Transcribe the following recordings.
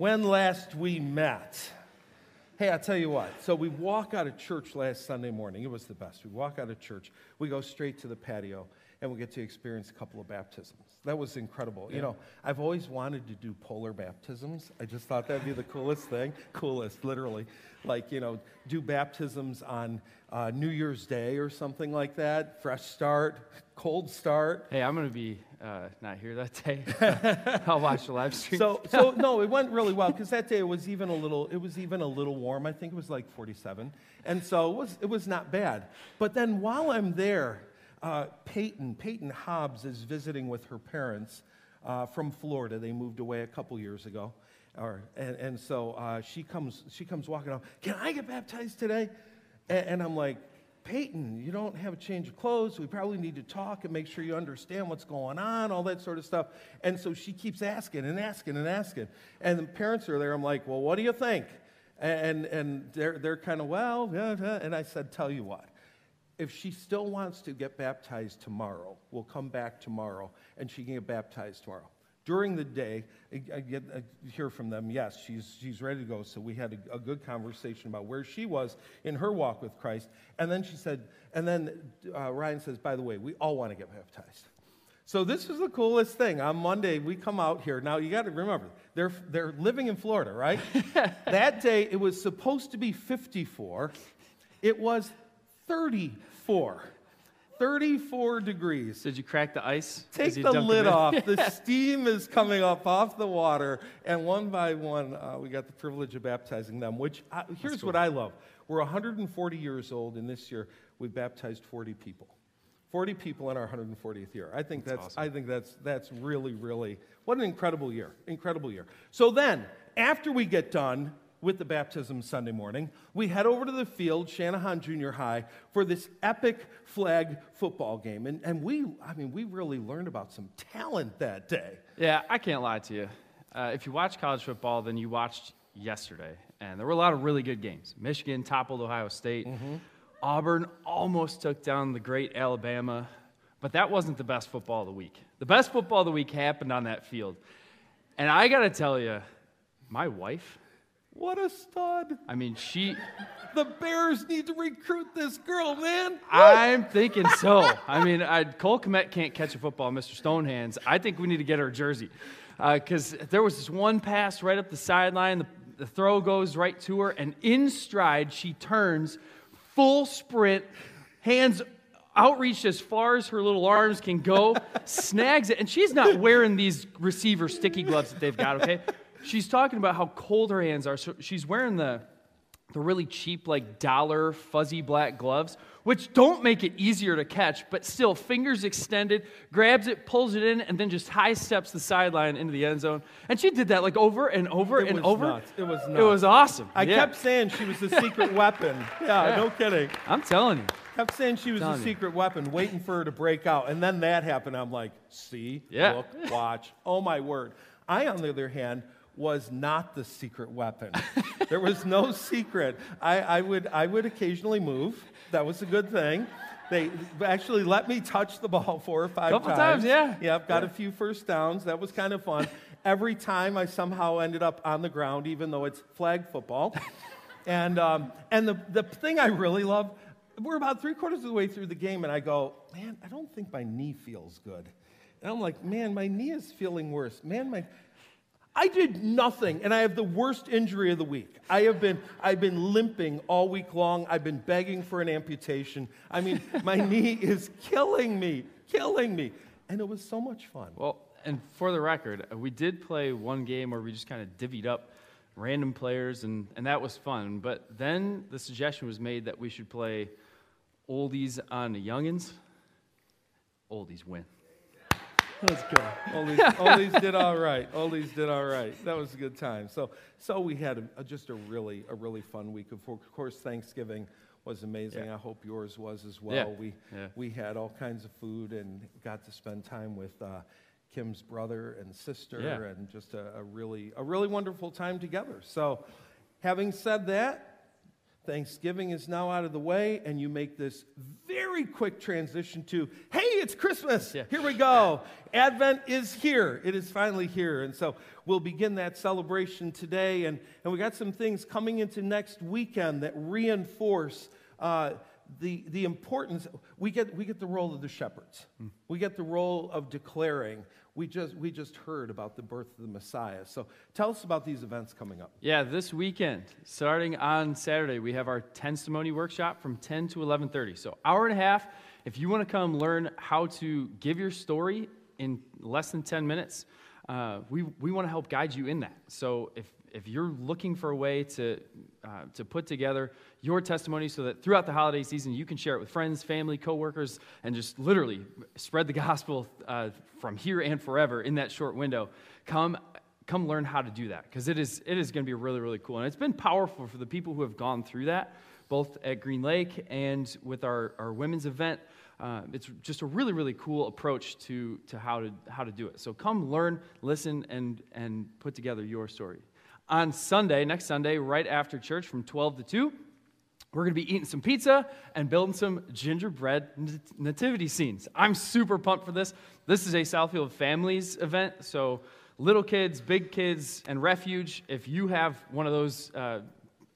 when last we met. Hey, I tell you what. So we walk out of church last Sunday morning. It was the best. We walk out of church, we go straight to the patio, and we get to experience a couple of baptisms. That was incredible. Yeah. You know, I've always wanted to do polar baptisms. I just thought that'd be the coolest thing. Coolest, literally. Like, you know, do baptisms on uh, New Year's Day or something like that. Fresh start, cold start. Hey, I'm going to be uh, not here that day. I'll watch the live stream. So, so no, it went really well because that day it was even a little. It was even a little warm. I think it was like 47, and so it was. It was not bad. But then while I'm there, uh, Peyton, Peyton Hobbs is visiting with her parents uh, from Florida. They moved away a couple years ago. Or, and, and so uh, she, comes, she comes walking out, Can I get baptized today? And, and I'm like, Peyton, you don't have a change of clothes. We probably need to talk and make sure you understand what's going on, all that sort of stuff. And so she keeps asking and asking and asking. And the parents are there. I'm like, Well, what do you think? And, and they're, they're kind of, Well, and I said, Tell you what if she still wants to get baptized tomorrow, we'll come back tomorrow and she can get baptized tomorrow. During the day, I, get, I hear from them, yes, she's, she's ready to go. So we had a, a, good conversation about where she was in her walk with Christ. And then she said, and then uh, Ryan says, by the way, we all want to get baptized. So this is the coolest thing. On Monday, we come out here. Now, you got to remember, they're, they're living in Florida, right? that day, it was supposed to be 54. It was 34. 34 degrees. Did you crack the ice? Take the lid off. the steam is coming up off the water. And one by one, uh, we got the privilege of baptizing them, which uh, here's cool. what I love. We're 140 years old, and this year we baptized 40 people. 40 people in our 140th year. I think that's, that's awesome. I think that's that's really really what an incredible year. Incredible year. So then, after we get done, with the baptism Sunday morning, we head over to the field, Shanahan Junior High, for this epic flag football game. And, and we, I mean, we really learned about some talent that day. Yeah, I can't lie to you. Uh, if you watch college football, then you watched yesterday. And there were a lot of really good games. Michigan toppled Ohio State. Mm-hmm. Auburn almost took down the great Alabama. But that wasn't the best football of the week. The best football of the week happened on that field. And I got to tell you, my wife, what a stud. I mean, she. The Bears need to recruit this girl, man. I'm thinking so. I mean, I, Cole Kmet can't catch a football, Mr. Stonehands. I think we need to get her a jersey. Because uh, there was this one pass right up the sideline. The, the throw goes right to her, and in stride, she turns, full sprint, hands outreached as far as her little arms can go, snags it, and she's not wearing these receiver sticky gloves that they've got, okay? She's talking about how cold her hands are. So she's wearing the, the really cheap, like dollar fuzzy black gloves, which don't make it easier to catch, but still, fingers extended, grabs it, pulls it in, and then just high steps the sideline into the end zone. And she did that like over and over it and over. Nuts. It was nuts. It was awesome. I yeah. kept saying she was the secret weapon. Yeah, yeah, no kidding. I'm telling you. Kept saying she was a secret weapon, waiting for her to break out. And then that happened. I'm like, see, yeah. look, watch. Oh, my word. I, on the other hand, was not the secret weapon. there was no secret. I, I, would, I would occasionally move. That was a good thing. They actually let me touch the ball four or five Couple times. times, yeah. Yeah, I've got yeah. a few first downs. That was kind of fun. Every time I somehow ended up on the ground, even though it's flag football. and um, and the, the thing I really love, we're about three quarters of the way through the game, and I go, man, I don't think my knee feels good. And I'm like, man, my knee is feeling worse. Man, my I did nothing, and I have the worst injury of the week. I have been, I've been limping all week long. I've been begging for an amputation. I mean, my knee is killing me, killing me. And it was so much fun. Well, and for the record, uh, we did play one game where we just kind of divvied up random players, and, and that was fun. But then the suggestion was made that we should play oldies on the youngins. Oldies win. That's go. Oldies, Oldies did all right. Oldies did all right. That was a good time. So, so we had a, just a really, a really fun week. Of course, Thanksgiving was amazing. Yeah. I hope yours was as well. Yeah. We, yeah. we had all kinds of food and got to spend time with uh, Kim's brother and sister, and just a, a really, a really wonderful time together. So, having said that, Thanksgiving is now out of the way, and you make this very quick transition to, hey, it's Christmas. Yeah. Here we go. Advent is here. It is finally here. And so we'll begin that celebration today. And, and we got some things coming into next weekend that reinforce uh, the, the importance. We get, we get the role of the shepherds, we get the role of declaring. We just, we just heard about the birth of the Messiah. So tell us about these events coming up. Yeah, this weekend, starting on Saturday, we have our testimony workshop from 10 to 11:30. So hour and a half. If you want to come learn how to give your story in less than 10 minutes, uh, we, we want to help guide you in that. So if if you're looking for a way to, uh, to put together your testimony so that throughout the holiday season you can share it with friends, family, coworkers, and just literally spread the gospel uh, from here and forever in that short window, come, come learn how to do that because it is, it is going to be really, really cool. And it's been powerful for the people who have gone through that, both at Green Lake and with our, our women's event. Uh, it's just a really, really cool approach to, to how, to, how to do it. So come learn, listen, and, and put together your story on Sunday, next Sunday, right after church from 12 to 2, we're going to be eating some pizza and building some gingerbread nativity scenes. I'm super pumped for this. This is a Southfield Families event, so little kids, big kids, and refuge. If you have one of those uh,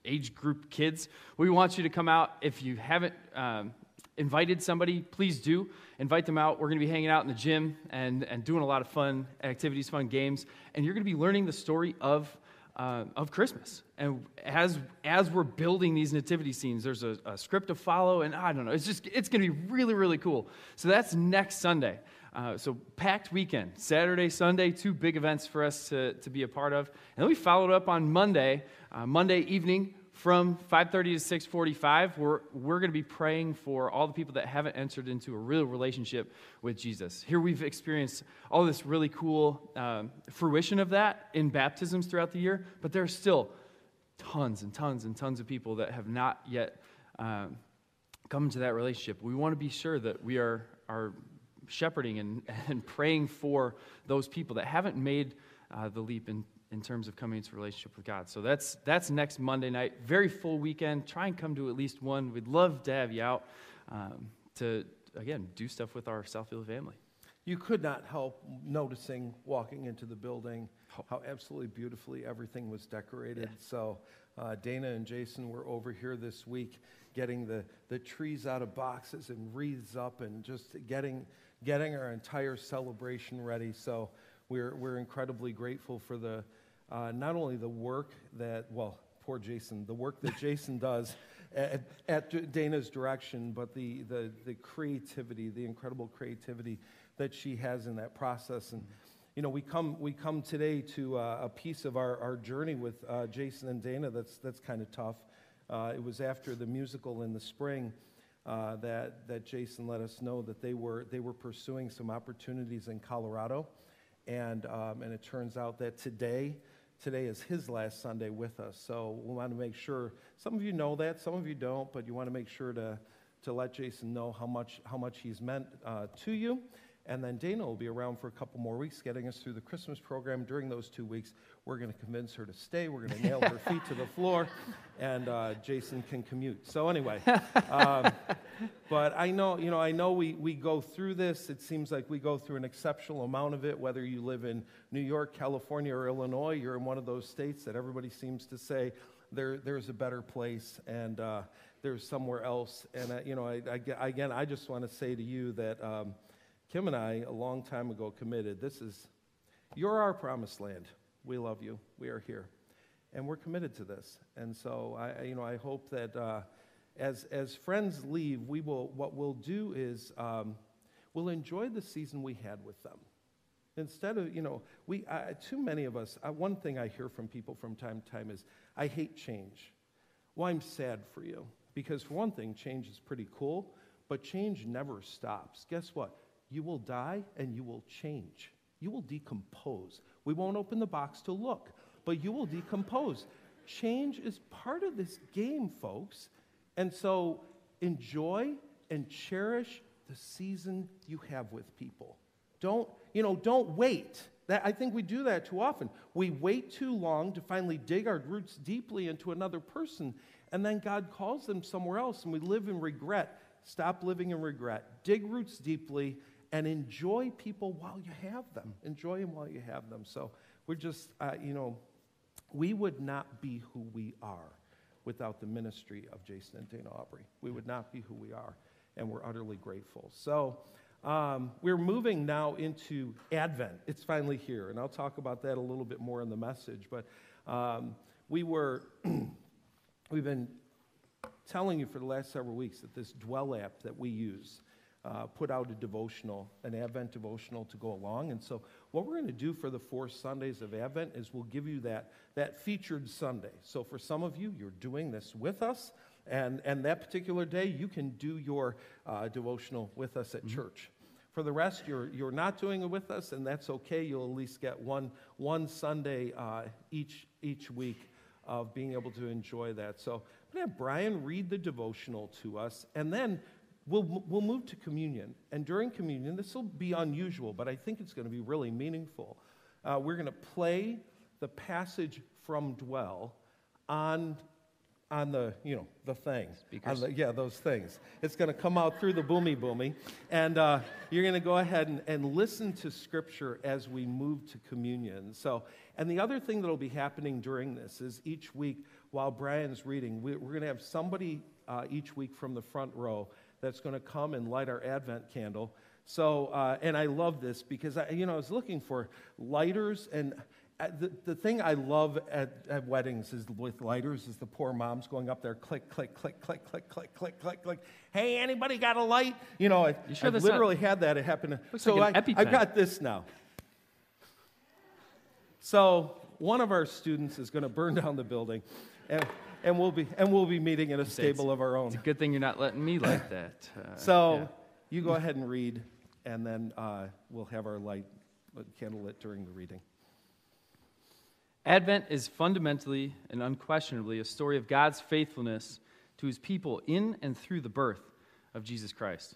age group kids, we want you to come out. If you haven't um, invited somebody, please do invite them out. We're going to be hanging out in the gym and, and doing a lot of fun activities, fun games, and you're going to be learning the story of uh, of Christmas. And as, as we're building these nativity scenes, there's a, a script to follow, and I don't know, it's just, it's going to be really, really cool. So that's next Sunday. Uh, so packed weekend, Saturday, Sunday, two big events for us to, to be a part of. And then we followed up on Monday, uh, Monday evening from 5.30 to 6.45 we're, we're going to be praying for all the people that haven't entered into a real relationship with jesus. Here we've experienced all this really cool um, fruition of that in baptisms throughout the year but there are still tons and tons and tons of people that have not yet um, come into that relationship. We want to be sure that we are, are shepherding and, and praying for those people that haven't made uh, the leap in, in terms of coming into relationship with God. So that's that's next Monday night. Very full weekend. Try and come to at least one. We'd love to have you out um, to again do stuff with our Southfield family. You could not help noticing walking into the building how absolutely beautifully everything was decorated. Yeah. So uh, Dana and Jason were over here this week getting the, the trees out of boxes and wreaths up and just getting, getting our entire celebration ready. So we're, we're incredibly grateful for the, uh, not only the work that, well, poor Jason, the work that Jason does at, at, Dana's direction, but the, the, the creativity, the incredible creativity that she has in that process. And, you know, we come, we come today to uh, a piece of our, our journey with uh, Jason and Dana that's, that's kind of tough. Uh, it was after the musical in the spring uh, that, that Jason let us know that they were, they were pursuing some opportunities in Colorado. And, um, and it turns out that today, today is his last Sunday with us. So we want to make sure, some of you know that, some of you don't, but you want to make sure to, to let Jason know how much, how much he's meant uh, to you. And then Dana will be around for a couple more weeks, getting us through the Christmas program. During those two weeks, we're going to convince her to stay. We're going to nail her feet to the floor, and uh, Jason can commute. So anyway, um, but I know, you know, I know we, we go through this. It seems like we go through an exceptional amount of it. Whether you live in New York, California, or Illinois, you're in one of those states that everybody seems to say there, there's a better place, and uh, there's somewhere else. And uh, you know, I, I, again, I just want to say to you that. Um, Kim and I, a long time ago, committed this is, you're our promised land. We love you. We are here. And we're committed to this. And so, I, you know, I hope that uh, as, as friends leave, we will, what we'll do is um, we'll enjoy the season we had with them. Instead of, you know, we, uh, too many of us, uh, one thing I hear from people from time to time is, I hate change. Well, I'm sad for you. Because, for one thing, change is pretty cool, but change never stops. Guess what? You will die and you will change. You will decompose. We won't open the box to look, but you will decompose. Change is part of this game, folks. And so enjoy and cherish the season you have with people. Don't, you know, don't wait. That, I think we do that too often. We wait too long to finally dig our roots deeply into another person, And then God calls them somewhere else, and we live in regret. Stop living in regret. Dig roots deeply and enjoy people while you have them. Enjoy them while you have them. So we're just, uh, you know, we would not be who we are without the ministry of Jason and Dana Aubrey. We would not be who we are, and we're utterly grateful. So um, we're moving now into Advent. It's finally here, and I'll talk about that a little bit more in the message. But um, we were, we've been telling you for the last several weeks that this Dwell app that we use uh, put out a devotional, an Advent devotional to go along. And so, what we're going to do for the four Sundays of Advent is we'll give you that, that featured Sunday. So, for some of you, you're doing this with us. And, and that particular day, you can do your uh, devotional with us at mm-hmm. church. For the rest, you're, you're not doing it with us, and that's okay. You'll at least get one, one Sunday uh, each, each week of being able to enjoy that. So I'm going to have Brian read the devotional to us, and then we'll, we'll move to communion. And during communion, this will be unusual, but I think it's going to be really meaningful. Uh, we're going to play the passage from Dwell on, on the, you know, the thing. The, yeah, those things. It's going to come out through the boomy boomy. And uh, you're going to go ahead and, and listen to Scripture as we move to communion. So, and the other thing that will be happening during this is each week while Brian's reading, we, are going to have somebody uh, each week from the front row that's going to come and light our Advent candle. So, uh, and I love this because I, you know, I was looking for lighters, and uh, the, the thing I love at, at weddings is with lighters is the poor moms going up there, click, click, click, click, click, click, click, click, click. Hey, anybody got a light? You know, I, you sure I literally not, had that. It happened. so like I, I got this now. So one of our students is going to burn down the building. And, and we'll be and we'll be meeting in a stable of our own. It's a good thing you're not letting me like that. Uh, so yeah. you go ahead and read, and then uh, we'll have our light candle lit during the reading. Advent is fundamentally and unquestionably a story of God's faithfulness to his people in and through the birth of Jesus Christ.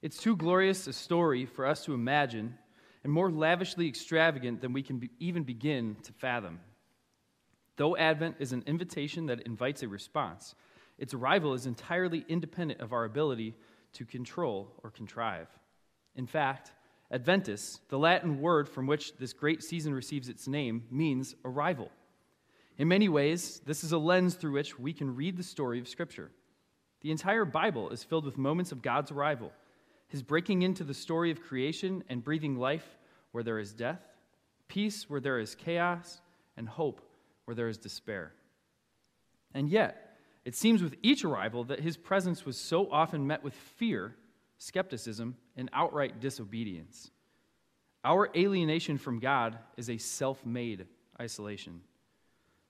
It's too glorious a story for us to imagine and more lavishly extravagant than we can be, even begin to fathom. Though Advent is an invitation that invites a response, its arrival is entirely independent of our ability to control or contrive. In fact, Adventus, the Latin word from which this great season receives its name, means arrival. In many ways, this is a lens through which we can read the story of Scripture. The entire Bible is filled with moments of God's arrival, his breaking into the story of creation and breathing life where there is death, peace where there is chaos, and hope where there is despair. And yet, it seems with each arrival that his presence was so often met with fear, skepticism, and outright disobedience. Our alienation from God is a self made isolation.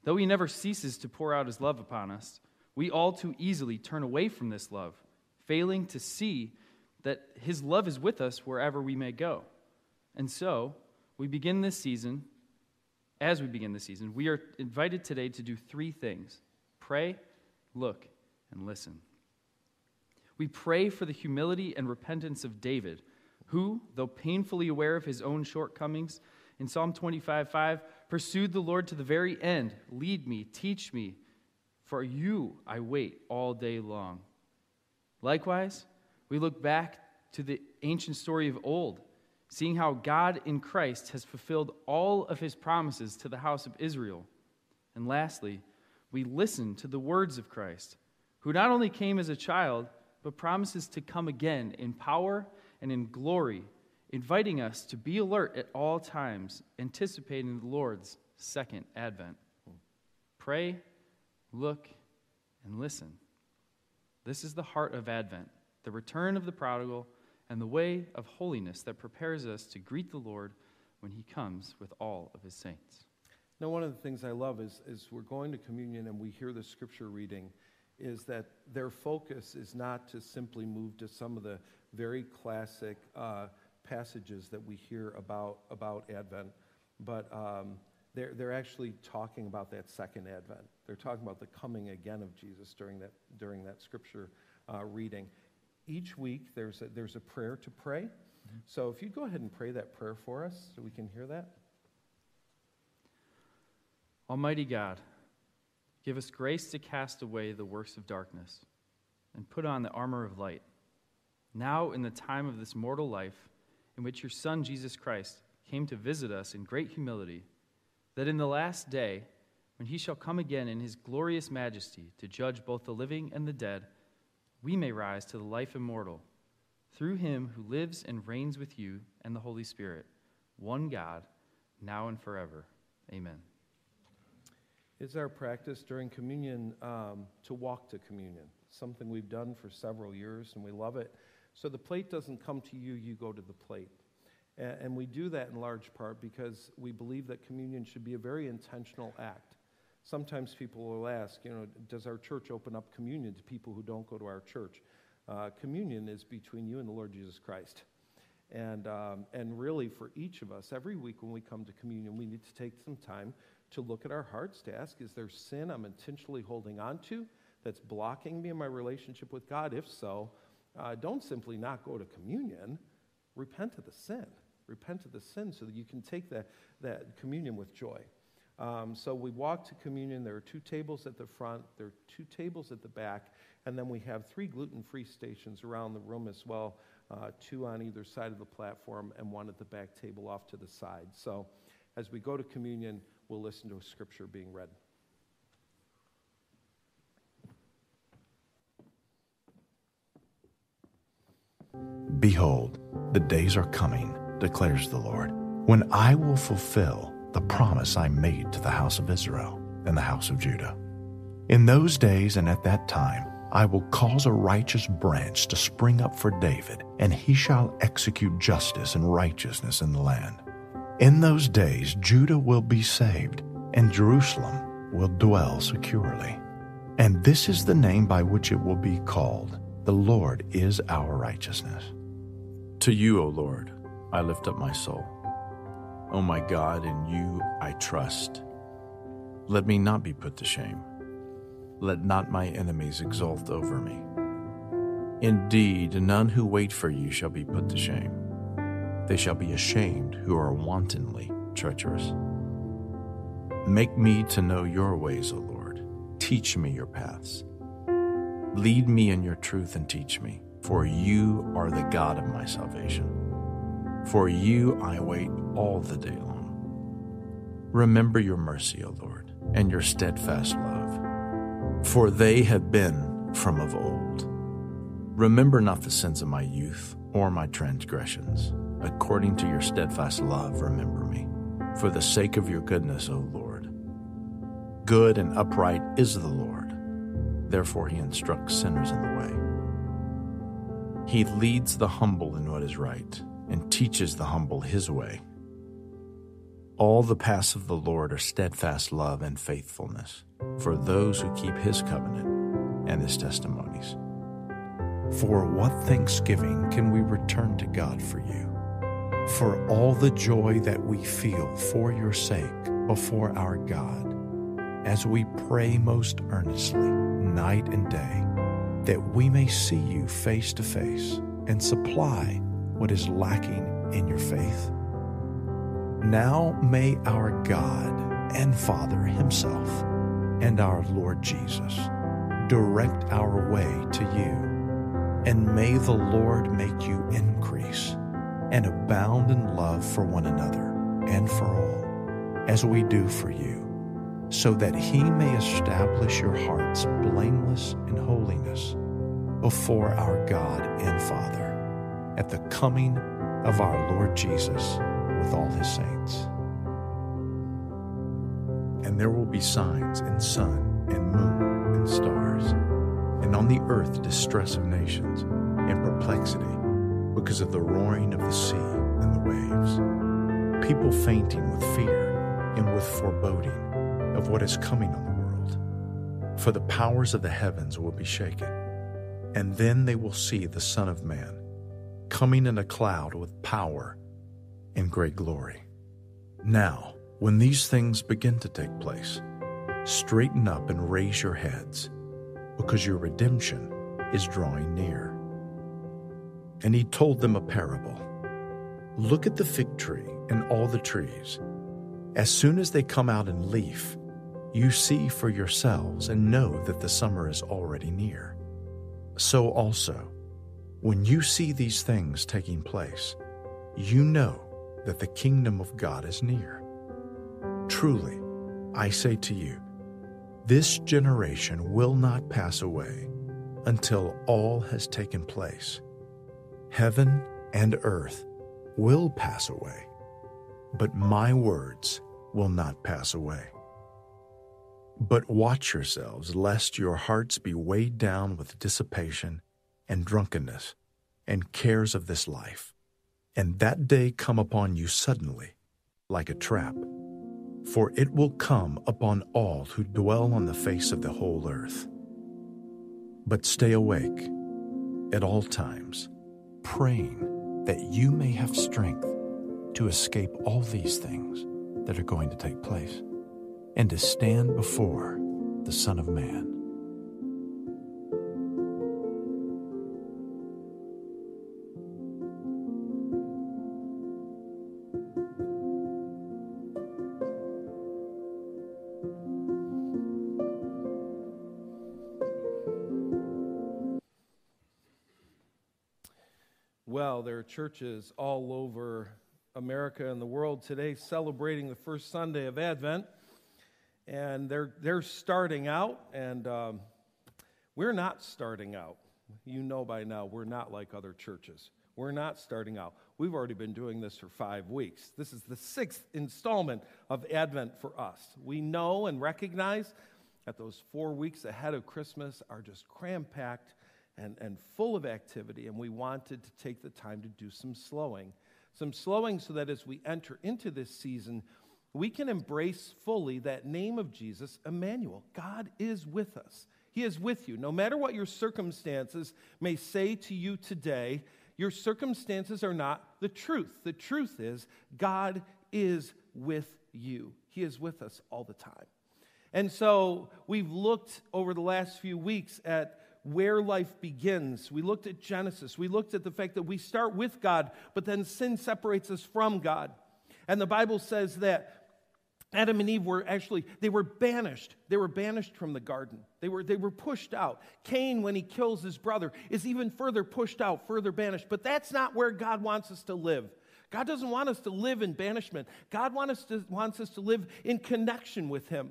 Though he never ceases to pour out his love upon us, we all too easily turn away from this love, failing to see that his love is with us wherever we may go. And so, we begin this season as we begin the season, we are invited today to do three things pray, look, and listen. We pray for the humility and repentance of David, who, though painfully aware of his own shortcomings, in Psalm 25 5, pursued the Lord to the very end. Lead me, teach me, for you I wait all day long. Likewise, we look back to the ancient story of old seeing how God in Christ has fulfilled all of his promises to the house of Israel. And lastly, we listen to the words of Christ, who not only came as a child, but promises to come again in power and in glory, inviting us to be alert at all times, anticipating the Lord's second advent. Pray, look, and listen. This is the heart of Advent, the return of the prodigal and the way of holiness that prepares us to greet the Lord when he comes with all of his saints. Now, one of the things I love is, is we're going to communion and we hear the scripture reading, is that their focus is not to simply move to some of the very classic uh, passages that we hear about, about Advent, but um, they're, they're actually talking about that second Advent. They're talking about the coming again of Jesus during that, during that scripture uh, reading each week there's a, there's a prayer to pray. Mm-hmm. So if you'd go ahead and pray that prayer for us so we can hear that. Almighty God, Give us grace to cast away the works of darkness and put on the armor of light. Now, in the time of this mortal life, in which your Son, Jesus Christ, came to visit us in great humility, that in the last day, when he shall come again in his glorious majesty to judge both the living and the dead, we may rise to the life immortal through him who lives and reigns with you and the Holy Spirit, one God, now and forever. Amen. It's our practice during communion um, to walk to communion, something we've done for several years and we love it. So the plate doesn't come to you, you go to the plate. And, and we do that in large part because we believe that communion should be a very intentional act. Sometimes people will ask, you know, does our church open up communion to people who don't go to our church? Uh, communion is between you and the Lord Jesus Christ. And, um, and really, for each of us, every week when we come to communion, we need to take some time to look at our hearts, to ask, is there sin I'm intentionally holding on to that's blocking me in my relationship with God? If so, uh, don't simply not go to communion. Repent of the sin. Repent of the sin so that you can take that, that communion with joy. Um, so we walk to communion. There are two tables at the front, there are two tables at the back, and then we have three gluten free stations around the room as well uh, two on either side of the platform and one at the back table off to the side. So as we go to communion, we'll listen to a scripture being read. Behold, the days are coming, declares the Lord, when I will fulfill the promise I made to the house of Israel and the house of Judah. In those days and at that time, I will cause a righteous branch to spring up for David, and he shall execute justice and righteousness in the land. In those days, Judah will be saved, and Jerusalem will dwell securely. And this is the name by which it will be called The Lord is our righteousness. To you, O Lord, I lift up my soul. O my God, in you I trust. Let me not be put to shame. Let not my enemies exult over me. Indeed, none who wait for you shall be put to shame. They shall be ashamed who are wantonly treacherous. Make me to know your ways, O Lord. Teach me your paths. Lead me in your truth and teach me, for you are the God of my salvation. For you I wait all the day long. Remember your mercy, O Lord, and your steadfast love, for they have been from of old. Remember not the sins of my youth or my transgressions. According to your steadfast love, remember me, for the sake of your goodness, O Lord. Good and upright is the Lord. Therefore, he instructs sinners in the way. He leads the humble in what is right and teaches the humble his way. All the paths of the Lord are steadfast love and faithfulness for those who keep his covenant and his testimonies. For what thanksgiving can we return to God for you? For all the joy that we feel for your sake before our God as we pray most earnestly, night and day, that we may see you face to face and supply what is lacking in your faith. Now may our God and Father Himself and our Lord Jesus direct our way to you, and may the Lord make you increase and abound in love for one another and for all, as we do for you so that he may establish your hearts blameless in holiness before our God and Father at the coming of our Lord Jesus with all his saints. And there will be signs in sun and moon and stars, and on the earth distress of nations and perplexity because of the roaring of the sea and the waves, people fainting with fear and with foreboding of what is coming on the world. For the powers of the heavens will be shaken, and then they will see the Son of Man coming in a cloud with power and great glory. Now, when these things begin to take place, straighten up and raise your heads, because your redemption is drawing near. And he told them a parable Look at the fig tree and all the trees. As soon as they come out in leaf, you see for yourselves and know that the summer is already near. So also, when you see these things taking place, you know that the kingdom of God is near. Truly, I say to you, this generation will not pass away until all has taken place. Heaven and earth will pass away, but my words will not pass away. But watch yourselves, lest your hearts be weighed down with dissipation and drunkenness and cares of this life, and that day come upon you suddenly, like a trap. For it will come upon all who dwell on the face of the whole earth. But stay awake at all times, praying that you may have strength to escape all these things that are going to take place and to stand before the Son of Man. Churches all over America and the world today celebrating the first Sunday of Advent. And they're, they're starting out, and um, we're not starting out. You know by now, we're not like other churches. We're not starting out. We've already been doing this for five weeks. This is the sixth installment of Advent for us. We know and recognize that those four weeks ahead of Christmas are just cram packed and, and full of activity, and we wanted to take the time to do some slowing. Some slowing so that as we enter into this season, we can embrace fully that name of Jesus, Emmanuel. God is with us. He is with you. No matter what your circumstances may say to you today, your circumstances are not the truth. The truth is, God is with you. He is with us all the time. And so we've looked over the last few weeks at where life begins. We looked at Genesis. We looked at the fact that we start with God, but then sin separates us from God. And the Bible says that Adam and Eve were actually, they were banished. They were banished from the garden. They were, they were pushed out. Cain, when he kills his brother, is even further pushed out, further banished. But that's not where God wants us to live. God doesn't want us to live in banishment. God want us to, wants us to live in connection with Him.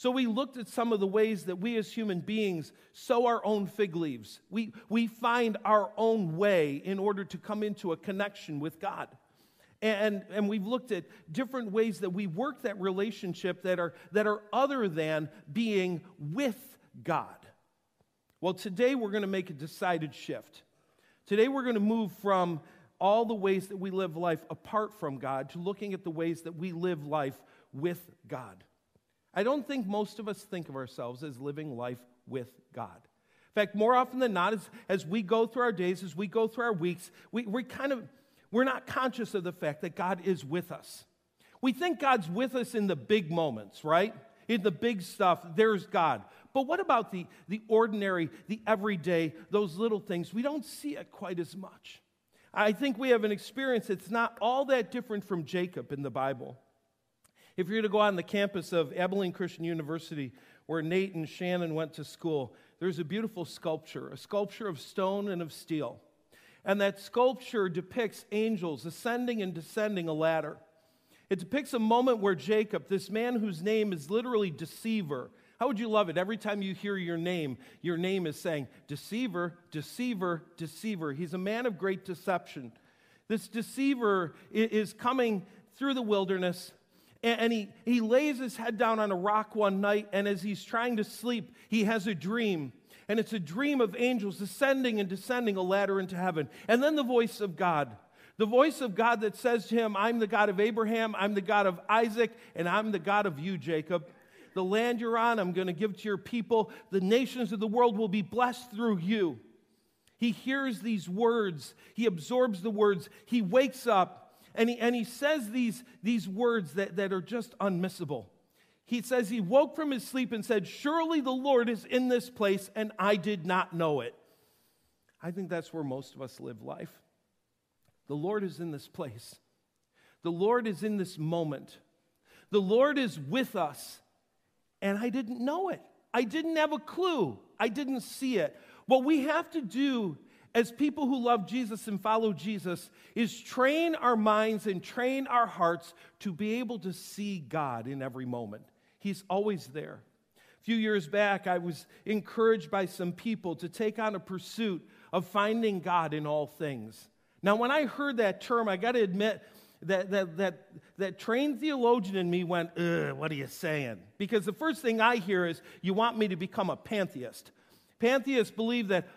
So we looked at some of the ways that we as human beings sow our own fig leaves. We, we find our own way in order to come into a connection with God. And, and we've looked at different ways that we work that relationship that are, that are other than being with God. Well, today we're going to make a decided shift. Today we're going to move from all the ways that we live life apart from God to looking at the ways that we live life with God. I don't think most of us think of ourselves as living life with God. In fact, more often than not, as, as we go through our days, as we go through our weeks, we, we kind of we're not conscious of the fact that God is with us. We think God's with us in the big moments, right? In the big stuff, there's God. But what about the, the ordinary, the everyday, those little things? We don't see it quite as much. I think we have an experience that's not all that different from Jacob in the Bible. If you're to go on the campus of Abilene Christian University, where Nate and Shannon went to school, there's a beautiful sculpture, a sculpture of stone and of steel. And that sculpture depicts angels ascending and descending a ladder. It depicts a moment where Jacob, this man whose name is literally deceiver, how would you love it? Every time you hear your name, your name is saying, Deceiver, deceiver, deceiver. He's a man of great deception. This deceiver is coming through the wilderness, and he, he lays his head down on a rock one night, and as he's trying to sleep, he has a dream and it's a dream of angels ascending and descending a ladder into heaven. And then the voice of God. The voice of God that says to him, I'm the God of Abraham, I'm the God of Isaac, and I'm the God of you, Jacob. The land you're on, I'm going to give to your people. The nations of the world will be blessed through you. He hears these words, he absorbs the words, he wakes up, and he, and he says these, these words that, that are just unmissable he says he woke from his sleep and said, Surely the Lord is in this place, and I did not know it. I think that's where most of us live life. The Lord is in this place, the Lord is in this moment, the Lord is with us, and I didn't know it. I didn't have a clue. I didn't see it. What we have to do as people who love Jesus and follow Jesus is train our minds and train our hearts to be able to see God in every moment. He's always there. A few years back, I was encouraged by some people to take on a pursuit of finding God in all things. Now, when I heard that term, I got to admit that, that, that, that trained theologian in me went, what are you saying? Because the first thing I hear is, you want me to become a pantheist. Pantheists believe that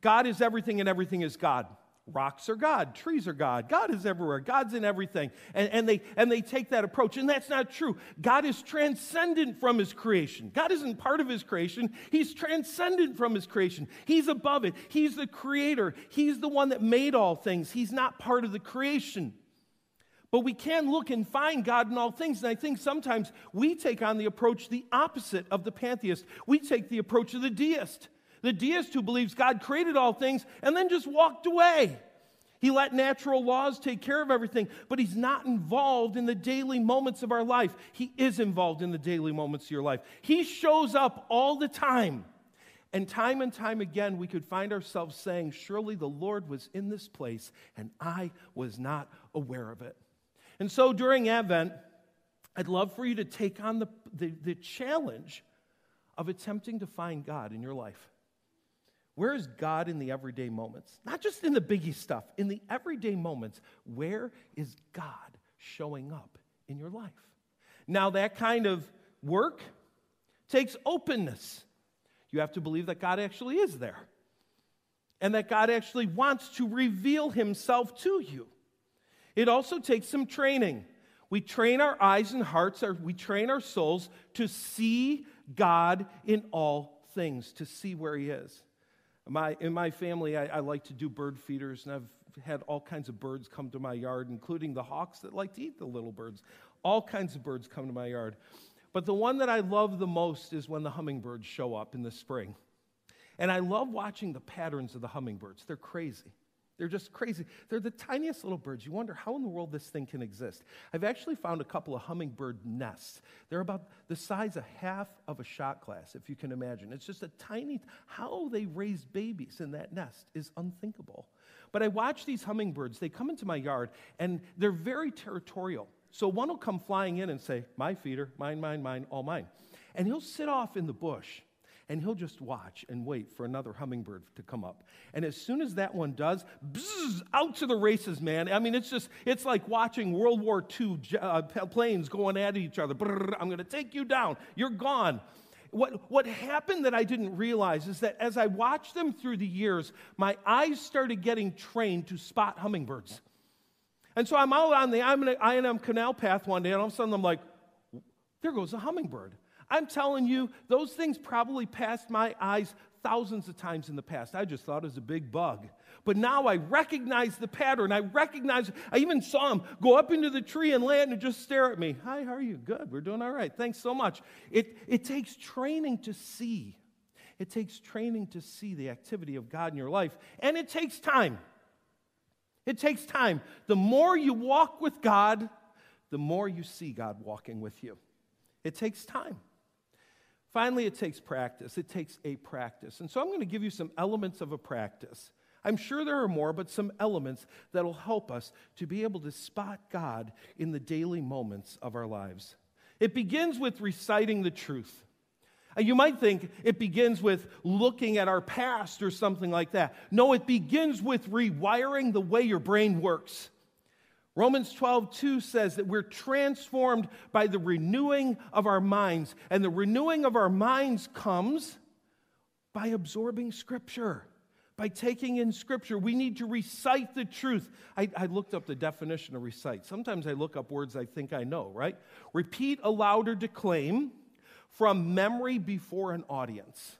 God is everything and everything is God. Rocks are God, trees are God, God is everywhere, God's in everything. And, and, they, and they take that approach. And that's not true. God is transcendent from his creation. God isn't part of his creation, he's transcendent from his creation. He's above it, he's the creator, he's the one that made all things. He's not part of the creation. But we can look and find God in all things. And I think sometimes we take on the approach the opposite of the pantheist. We take the approach of the deist. The deist who believes God created all things and then just walked away. He let natural laws take care of everything, but he's not involved in the daily moments of our life. He is involved in the daily moments of your life. He shows up all the time. And time and time again, we could find ourselves saying, Surely the Lord was in this place, and I was not aware of it. And so during Advent, I'd love for you to take on the, the, the challenge of attempting to find God in your life. Where is God in the everyday moments? Not just in the biggie stuff, in the everyday moments. Where is God showing up in your life? Now, that kind of work takes openness. You have to believe that God actually is there and that God actually wants to reveal himself to you. It also takes some training. We train our eyes and hearts, or we train our souls to see God in all things, to see where he is. My, in my family, I, I, like to do bird feeders, and I've had all kinds of birds come to my yard, including the hawks that like to eat the little birds. All kinds of birds come to my yard. But the one that I love the most is when the hummingbirds show up in the spring. And I love watching the patterns of the hummingbirds. They're crazy. They're just crazy. They're the tiniest little birds. You wonder how in the world this thing can exist. I've actually found a couple of hummingbird nests. They're about the size of half of a shot glass, if you can imagine. It's just a tiny, how they raise babies in that nest is unthinkable. But I watch these hummingbirds. They come into my yard and they're very territorial. So one will come flying in and say, My feeder, mine, mine, mine, all mine. And he'll sit off in the bush and he'll just watch and wait for another hummingbird to come up. And as soon as that one does, bzz, out to the races, man. I mean, it's just, it's like watching World War II uh, planes going at each other. Brrr, I'm going to take you down. You're gone. What, what happened that I didn't realize is that as I watched them through the years, my eyes started getting trained to spot hummingbirds. And so I'm out on the I&M Canal path one day, and all of a sudden I'm like, there goes a hummingbird. I'm telling you, those things probably passed my eyes thousands of times in the past. I just thought it was a big bug. But now I recognize the pattern. I recognize, I even saw him go up into the tree and land and just stare at me. Hi, how are you? Good. We're doing all right. Thanks so much. It, it takes training to see. It takes training to see the activity of God in your life, and it takes time. It takes time. The more you walk with God, the more you see God walking with you. It takes time. Finally, it takes practice. It takes a practice. And so I'm going to give you some elements of a practice. I'm sure there are more, but some elements that will help us to be able to spot God in the daily moments of our lives. It begins with reciting the truth. Uh, you might think it begins with looking at our past or something like that. No, it begins with rewiring the way your brain works. Romans 12, 2 says that we're transformed by the renewing of our minds. And the renewing of our minds comes by absorbing Scripture, by taking in Scripture. We need to recite the truth. I, I, looked up the definition of recite. Sometimes I look up words I think I know, right? Repeat aloud or declaim from memory before an audience.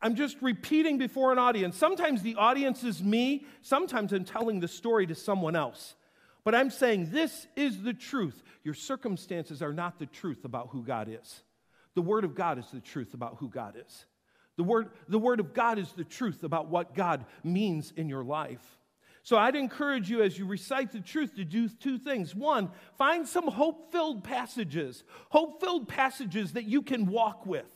I'm just repeating before an audience. Sometimes the audience is me, sometimes I'm telling the story to someone else. But I'm saying this is the truth. Your circumstances are not the truth about who God is. The Word of God is the truth about who God is. The Word, the word of God is the truth about what God means in your life. So I'd encourage you as you recite the truth to do two things. One, find some hope filled passages, hope filled passages that you can walk with.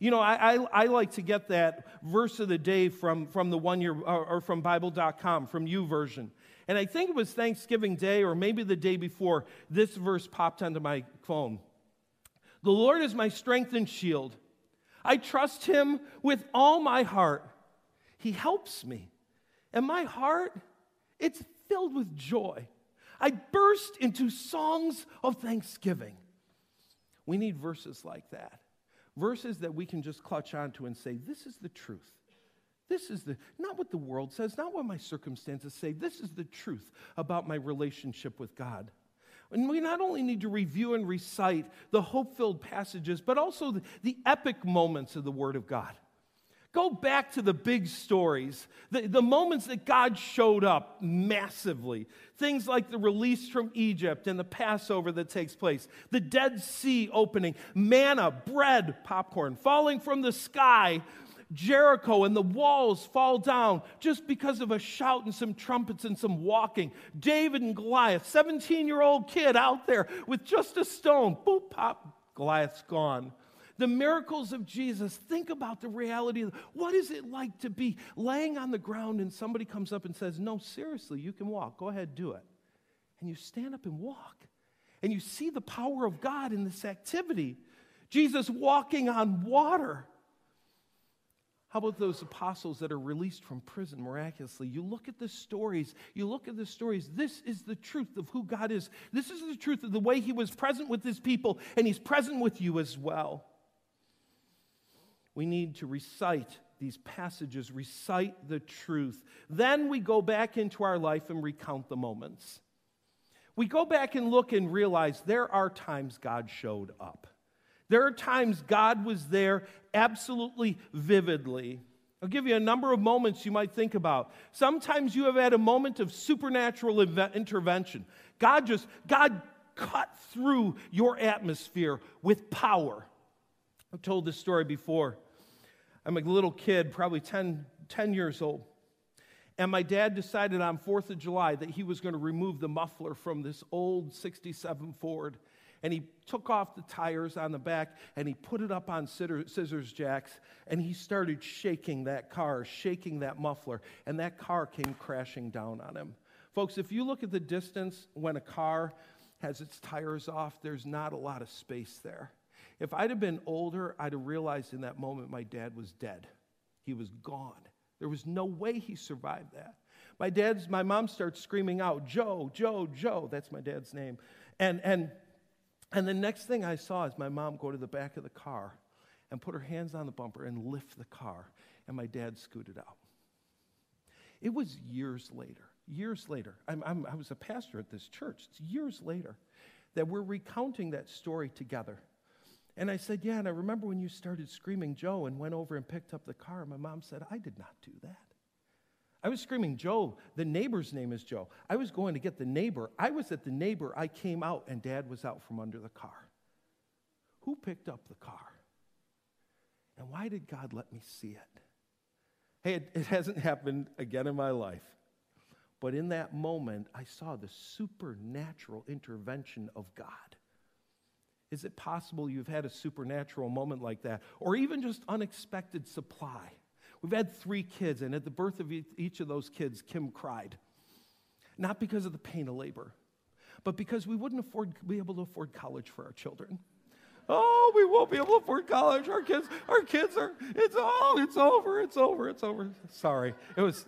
You know, I, I, I, like to get that verse of the day from, from the one year, or, or from Bible.com, from YouVersion. And I think it was Thanksgiving Day or maybe the day before, this verse popped onto my phone. The Lord is my strength and shield. I trust him with all my heart. He helps me. And my heart it's filled with joy. I burst into songs of thanksgiving. We need verses like that. Verses that we can just clutch onto and say, This is the truth. This is the, not what the world says, not what my circumstances say. This is the truth about my relationship with God. And we not only need to review and recite the hope filled passages, but also the, the epic moments of the Word of God. Go back to the big stories, the, the moments that God showed up massively. Things like the release from Egypt and the Passover that takes place, the Dead Sea opening, manna, bread, popcorn falling from the sky, Jericho and the walls fall down just because of a shout and some trumpets and some walking. David and Goliath, 17 year old kid out there with just a stone, boop, pop, Goliath's gone the miracles of Jesus, think about the reality of what is it like to be laying on the ground and somebody comes up and says, No, seriously, you can walk. Go ahead, do it. And you stand up and walk. And you see the power of God in this activity. Jesus walking on water. How about those apostles that are released from prison miraculously? You look at the stories, you look at the stories. This is the truth of who God is. This is the truth of the way He was present with His people, and He's present with you as well we need to recite these passages, recite the truth. Then we go back into our life and recount the moments. We go back and look and realize there are times God showed up. There are times God was there absolutely vividly. I'll give you a number of moments you might think about. Sometimes you have had a moment of supernatural intervention. God just, God cut through your atmosphere with power. I've told this story before. I'm a little kid, probably 10, 10 years old. And my dad decided on 4th of July that he was going to remove the muffler from this old 67 Ford. And he took off the tires on the back and he put it up on scissors jacks and he started shaking that car, shaking that muffler. And that car came crashing down on him. Folks, if you look at the distance when a car has its tires off, there's not a lot of space there. If I'd have been older, I'd have realized in that moment my dad was dead. He was gone. There was no way he survived that. My dad's, my mom starts screaming out, Joe, Joe, Joe. That's my dad's name. And, and, and the next thing I saw is my mom go to the back of the car and put her hands on the bumper and lift the car. And my dad scooted out. It was years later, years later. I'm, I'm, i was a pastor at this church. It's years later that we're recounting that story together. And I said, Yeah. And I remember when you started screaming Joe and went over and picked up the car. My mom said, I did not do that. I was screaming, Joe, the neighbor's name is Joe. I was going to get the neighbor. I was at the neighbor. I came out, and dad was out from under the car. Who picked up the car? And why did God let me see it? Hey, it, it hasn't happened again in my life. But in that moment, I saw the supernatural intervention of God. Is it possible you've had a supernatural moment like that? Or even just unexpected supply? We've had three kids, and at the birth of each of those kids, Kim cried. Not because of the pain of labor, but because we wouldn't afford, be able to afford college for our children. Oh, we won't be able to afford college. Our kids, our kids are, it's all, it's over, it's over, it's over. Sorry. It was,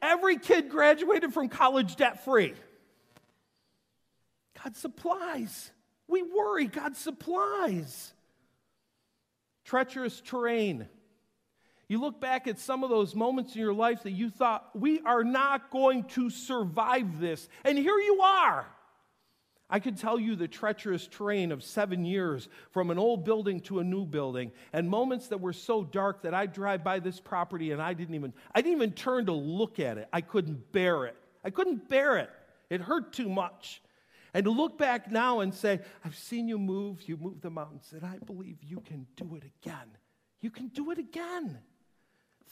every kid graduated from college debt free. God supplies. We worry, God supplies. Treacherous terrain. You look back at some of those moments in your life that you thought, we are not going to survive this. And here you are. I could tell you the treacherous terrain of seven years from an old building to a new building, and moments that were so dark that I'd drive by this property and I didn't even I didn't even turn to look at it. I couldn't bear it. I couldn't bear it. It hurt too much. And to look back now and say, I've seen you move, you move the mountains, and I believe you can do it again. You can do it again.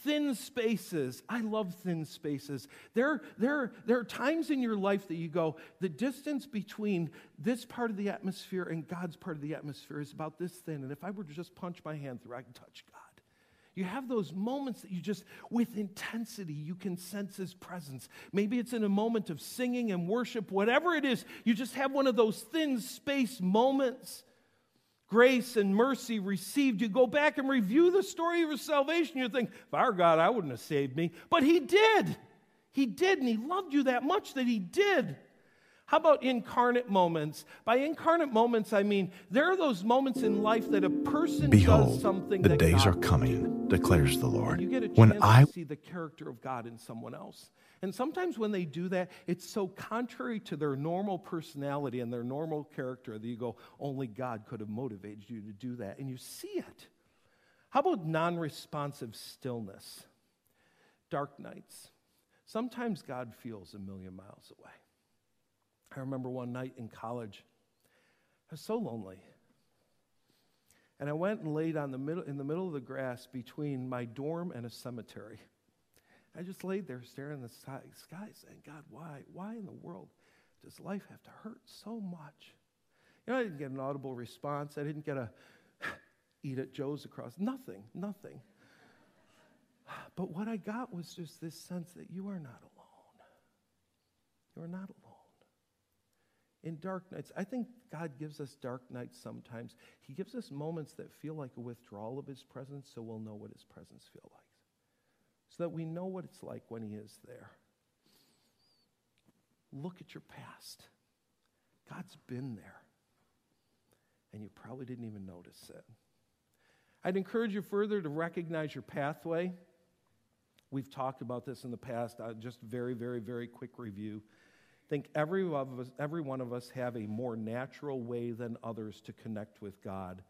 Thin spaces. I love thin spaces. There, there, there are times in your life that you go, the distance between this part of the atmosphere and God's part of the atmosphere is about this thin. And if I were to just punch my hand through, I can touch God. You have those moments that you just, with intensity, you can sense His presence. Maybe it's in a moment of singing and worship, whatever it is, you just have one of those thin space moments grace and mercy received. You go back and review the story of your salvation. You think, if our God, I wouldn't have saved me. But He did. He did, and He loved you that much that He did. How about incarnate moments? By incarnate moments, I mean there are those moments in life that a person Behold, does something. the days God are coming, declares the Lord. You get a chance When I to see the character of God in someone else. And sometimes when they do that, it's so contrary to their normal personality and their normal character that you go, only God could have motivated you to do that. And you see it. How about non responsive stillness? Dark nights. Sometimes God feels a million miles away. I remember one night in college, I was so lonely. And I went and laid on the middle, in the middle of the grass between my dorm and a cemetery. I just laid there staring at the sky, saying, God, why? Why in the world does life have to hurt so much? You know, I didn't get an audible response. I didn't get a eat at Joe's across. Nothing, nothing. But what I got was just this sense that you are not alone. You are not alone in dark nights. I think God gives us dark nights sometimes. He gives us moments that feel like a withdrawal of His presence so we'll know what His presence feels like. So that we know what it's like when He is there. Look at your past. God's been there. And you probably didn't even notice it. I'd encourage you further to recognize your pathway. We've talked about this in the past. Uh, just very, very, very quick review I think every of us, every one of us have a more natural way than others to connect with God.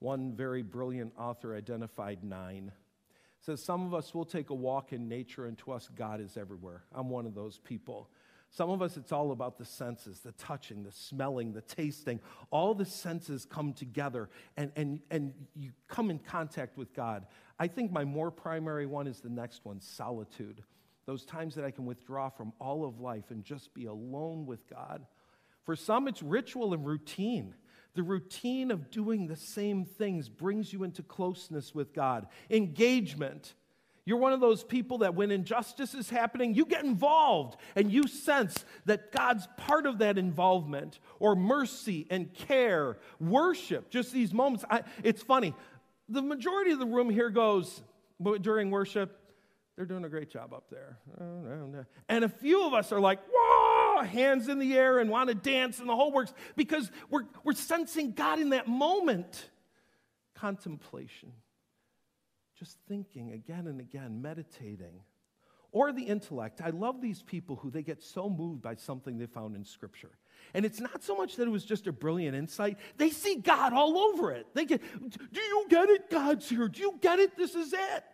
One very brilliant author identified nine. Says some of us will take a walk in nature, and to us, God is everywhere. I'm one of those people. Some of us, it's all about the senses the touching, the smelling, the tasting. All the senses come together, and, and, and you come in contact with God. I think my more primary one is the next one solitude those times that I can withdraw from all of life and just be alone with God. For some, it's ritual and routine. The routine of doing the same things brings you into closeness with God. Engagement. You're one of those people that when injustice is happening, you get involved and you sense that God's part of that involvement, or mercy and care, worship, just these moments. I, it's funny. The majority of the room here goes during worship, they're doing a great job up there. And a few of us are like, whoa, hands in the air and want to dance and the whole works because we're, we're sensing God in that moment. Contemplation, just thinking again and again, meditating. Or the intellect. I love these people who they get so moved by something they found in Scripture. And it's not so much that it was just a brilliant insight. They see God all over it. They get, do you get it? God's here. Do you get it? This is it.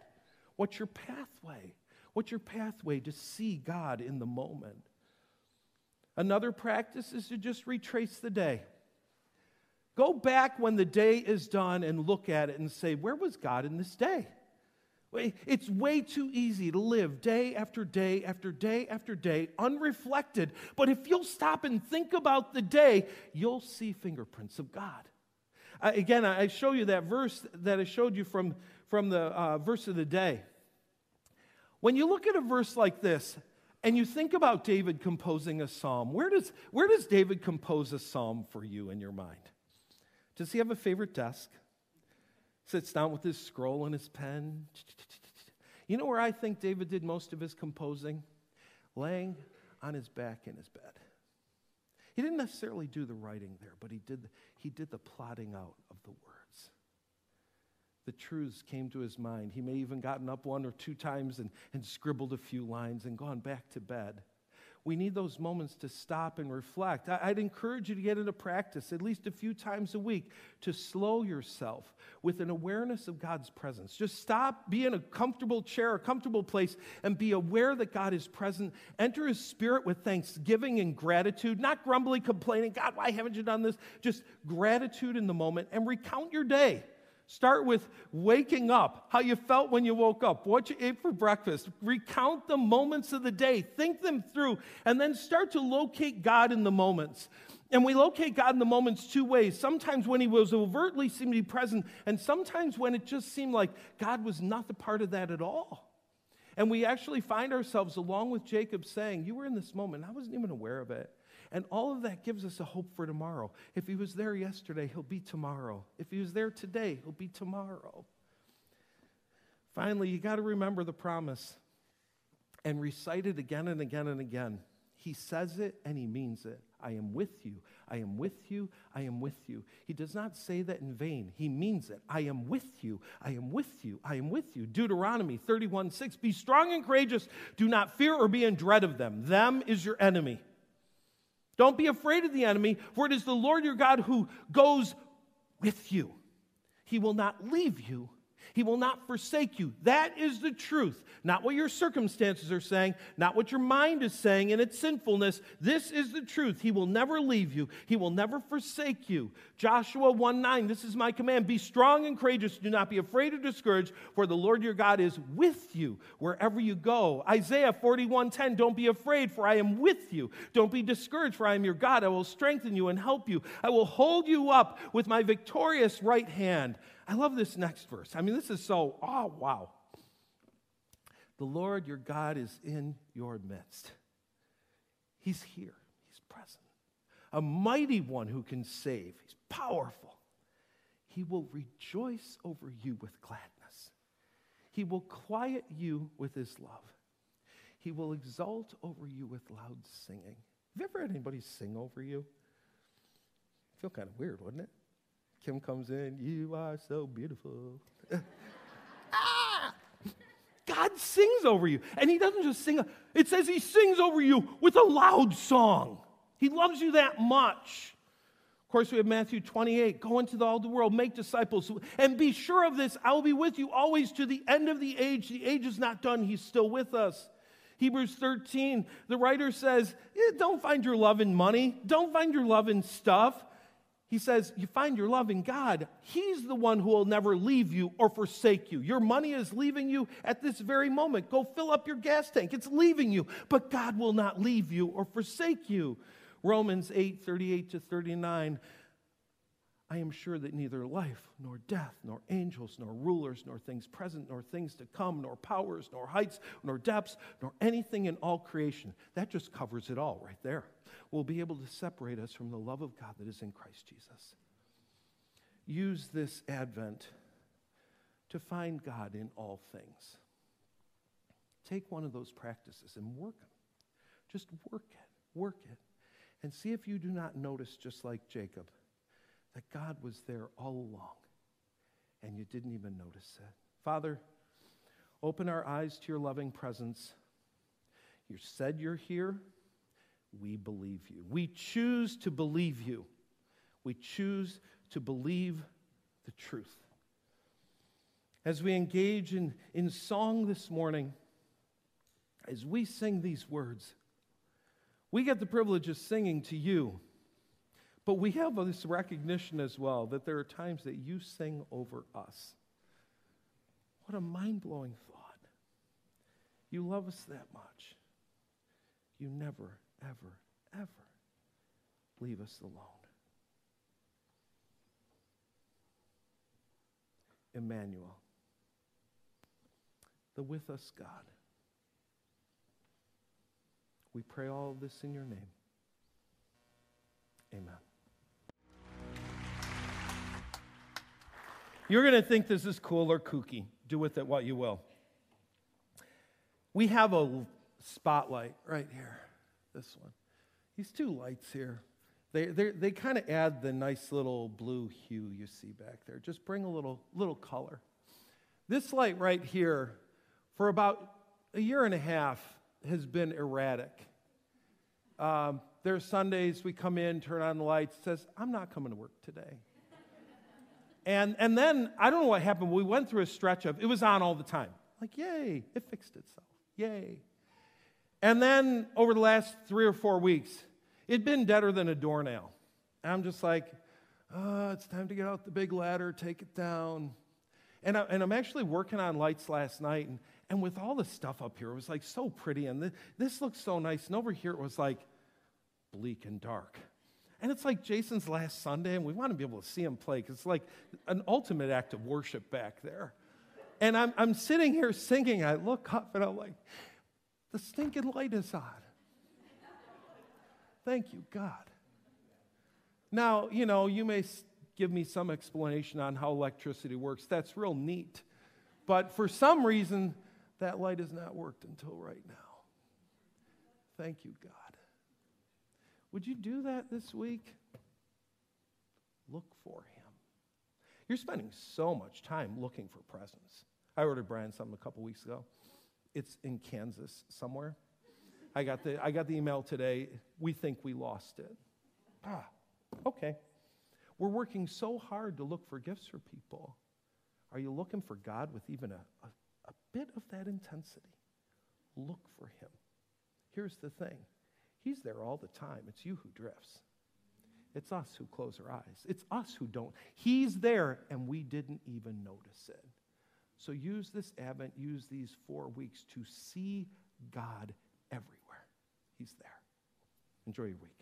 What's your pathway? What's your pathway to see God in the moment? Another practice is to just retrace the day. Go back when the day is done and look at it and say, Where was God in this day? It's way too easy to live day after day after day after day unreflected. But if you'll stop and think about the day, you'll see fingerprints of God. Again, I show you that verse that I showed you from from the uh, verse of the day. When you look at a verse like this and you think about David composing a psalm, where does, where does David compose a psalm for you in your mind? Does he have a favorite desk? Sits down with his scroll and his pen. You know where I think David did most of his composing? Laying on his back in his bed. He didn't necessarily do the writing there, but he did, he did the plotting out of the word the truths came to his mind. He may have even gotten up one or two times and, and scribbled a few lines and gone back to bed. We need those moments to stop and reflect. I, I'd encourage you to get into practice at least a few times a week to slow yourself with an awareness of God's presence. Just stop, be in a comfortable chair, a comfortable place, and be aware that God is present. Enter His Spirit with thanksgiving and gratitude, not grumbly complaining, God, why haven't you done this? Just gratitude in the moment and recount your day. Start with waking up, how you felt when you woke up, what you ate for breakfast. Recount the moments of the day, think them through, and then start to locate God in the moments. And we locate God in the moments two ways. Sometimes when he was overtly seemed to be present, and sometimes when it just seemed like God was not the part of that at all. And we actually find ourselves, along with Jacob, saying, You were in this moment. I wasn't even aware of it. And all of that gives us a hope for tomorrow. If he was there yesterday, he'll be tomorrow. If he was there today, he'll be tomorrow. Finally, you got to remember the promise and recite it again and again and again. He says it and he means it. I am with you. I am with you. I am with you. He does not say that in vain. He means it. I am with you. I am with you. I am with you. Deuteronomy 31 6. Be strong and courageous. Do not fear or be in dread of them. Them is your enemy. Don't be afraid of the enemy, for it is the Lord your God who goes with you. He will not leave you he will not forsake you. That is the truth. Not what your circumstances are saying, not what your mind is saying in its sinfulness. This is the truth. He will never leave you, He will never forsake you. Joshua 1 9, this is my command Be strong and courageous. Do not be afraid or discouraged, for the Lord your God is with you wherever you go. Isaiah 41 10, Don't be afraid, for I am with you. Don't be discouraged, for I am your God. I will strengthen you and help you. I will hold you up with my victorious right hand. I love this next verse. I mean, this is so, oh, wow. The Lord your God is in your midst. He's here, He's present. A mighty one who can save, He's powerful. He will rejoice over you with gladness. He will quiet you with His love. He will exult over you with loud singing. Have you ever had anybody sing over you? Feel kind of weird, wouldn't it? Kim comes in, you are so beautiful. ah! God sings over you. And he doesn't just sing, it says he sings over you with a loud song. He loves you that much. Of course, we have Matthew 28 go into all the world, make disciples, and be sure of this I will be with you always to the end of the age. The age is not done, he's still with us. Hebrews 13, the writer says, Don't find your love in money, don't find your love in stuff. He says, You find your love in God. He's the one who will never leave you or forsake you. Your money is leaving you at this very moment. Go fill up your gas tank. It's leaving you, but God will not leave you or forsake you. Romans 8 38 to 39. I am sure that neither life, nor death, nor angels, nor rulers, nor things present, nor things to come, nor powers, nor heights, nor depths, nor anything in all creation. That just covers it all right there will be able to separate us from the love of God that is in Christ Jesus. Use this Advent to find God in all things. Take one of those practices and work them. Just work it, work it. And see if you do not notice, just like Jacob, that God was there all along and you didn't even notice it. Father, open our eyes to your loving presence. You said you're here we believe you. We choose to believe you. We choose to believe the truth. As we engage in, in song this morning, as we sing these words, we get the privilege of singing to you. But we have this recognition as well that there are times that you sing over us. What a mind blowing thought. You love us that much. You never ever, ever leave us alone. Emmanuel, the with us God. We pray all this in your name. Amen. You're going to think this is cool or kooky. Do with it what you will. We have a spotlight right here this one. These two lights here, they, they kind of add the nice little blue hue you see back there. Just bring a little, little color. This light right here, for about a year and a half, has been erratic. Um, there's Sundays we come in, turn on the lights, says, I'm not coming to work today. And, and then, I don't know what happened, but we went through a stretch of, it was on all the time. Like, yay, it fixed itself. Yay. And then over the last three or four weeks, it'd been deader than a doornail. And I'm just like, uh, it's time to get out the big ladder, take it down. And, I, and I'm actually working on lights last night, and, and with all the stuff up here, it was like so pretty, and th- this looks so nice. And over here, it was like bleak and dark. And it's like Jason's last Sunday, and we want to be able to see him play because it's like an ultimate act of worship back there. And I'm, I'm sitting here singing. I look up and I'm like, the stinking light is on. Thank you, God. Now, you know, you may give me some explanation on how electricity works. That's real neat. But for some reason, that light has not worked until right now. Thank you, God. Would you do that this week? Look for Him. You're spending so much time looking for presents. I ordered Brian something a couple weeks ago. It's in Kansas somewhere. I got the, I got the email today. We think we lost it. Ah, okay. We're working so hard to look for gifts for people. Are you looking for God with even a, a, a bit of that intensity? Look for Him. Here's the thing He's there all the time. It's you who drifts. It's us who close our eyes. It's us who don't. He's there, and we didn't even notice it. So use this Advent, use these four weeks to see God everywhere. He's there. Enjoy your week.